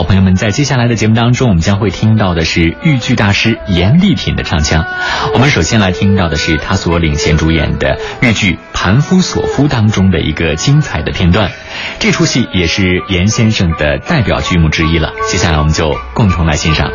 好朋友们，在接下来的节目当中，我们将会听到的是豫剧大师严丽品的唱腔。我们首先来听到的是他所领衔主演的豫剧《盘夫索夫》当中的一个精彩的片段。这出戏也是严先生的代表剧目之一了。接下来，我们就共同来欣赏。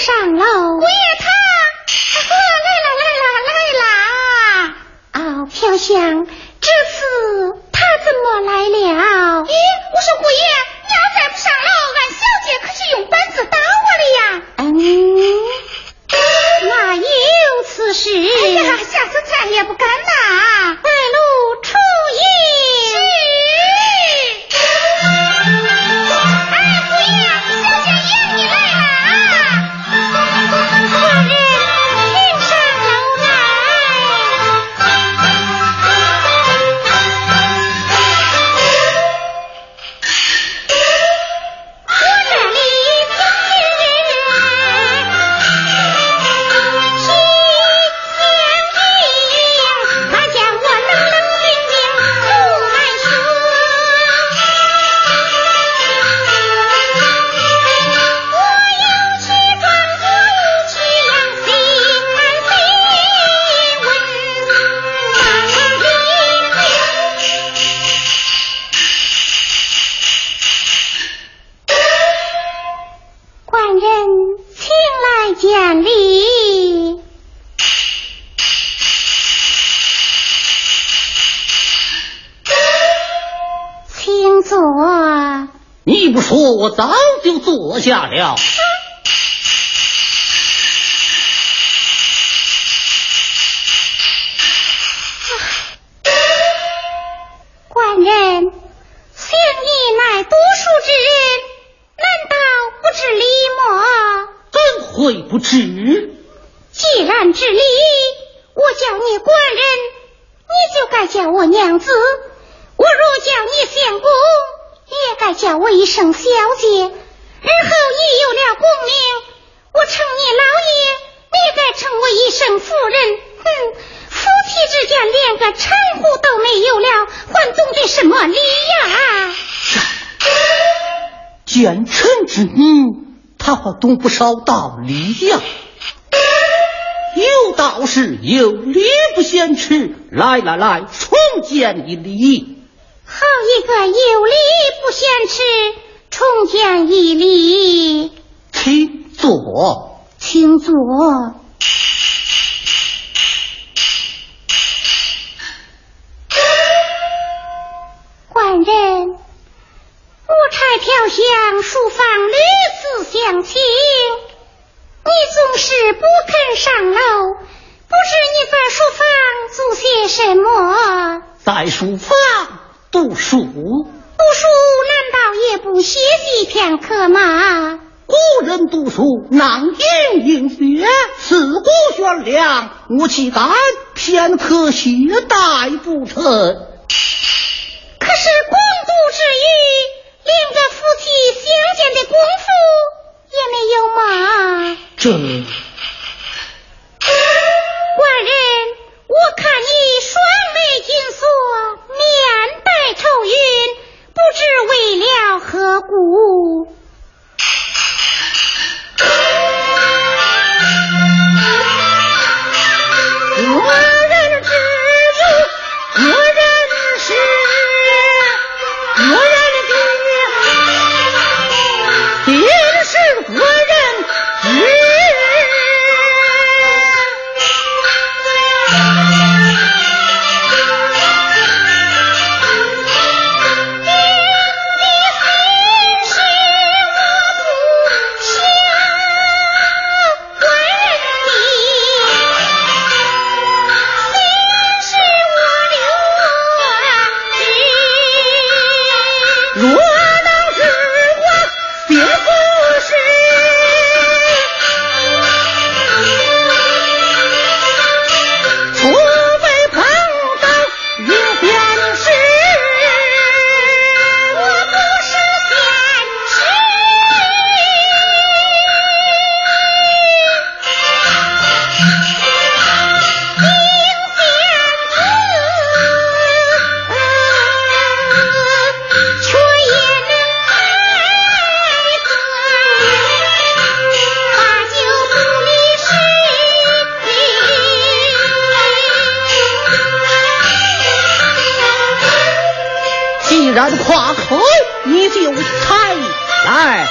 上楼。姑爷他，来了来了来了！啊、哦，飘香。我早就坐下了。官人，想你乃读书之人，难道不知礼吗？怎会不知？既然知礼，我叫你官人，你就该叫我娘子；我若叫你相公，也再叫我一声小姐。日后已有了功名，我称你老爷，你再称我一声夫人。哼，夫妻之间连个称呼都没有了，还懂得什么礼呀？奸臣之女，她还懂不少道理呀。有道是有礼不嫌迟，来来来，重见一礼。好一个有礼不嫌迟，重见一礼，请坐，请坐。官人，五彩飘香，书房屡次相请，你总是不肯上楼，不知你在书房做些什么？在书房读书。读书难道也不歇息片刻吗？古人读书囊萤映雪，四顾悬梁，我岂敢片刻懈怠不成？可是共读之余，连个夫妻相见的功夫也没有嘛？这既然夸口，你就猜来。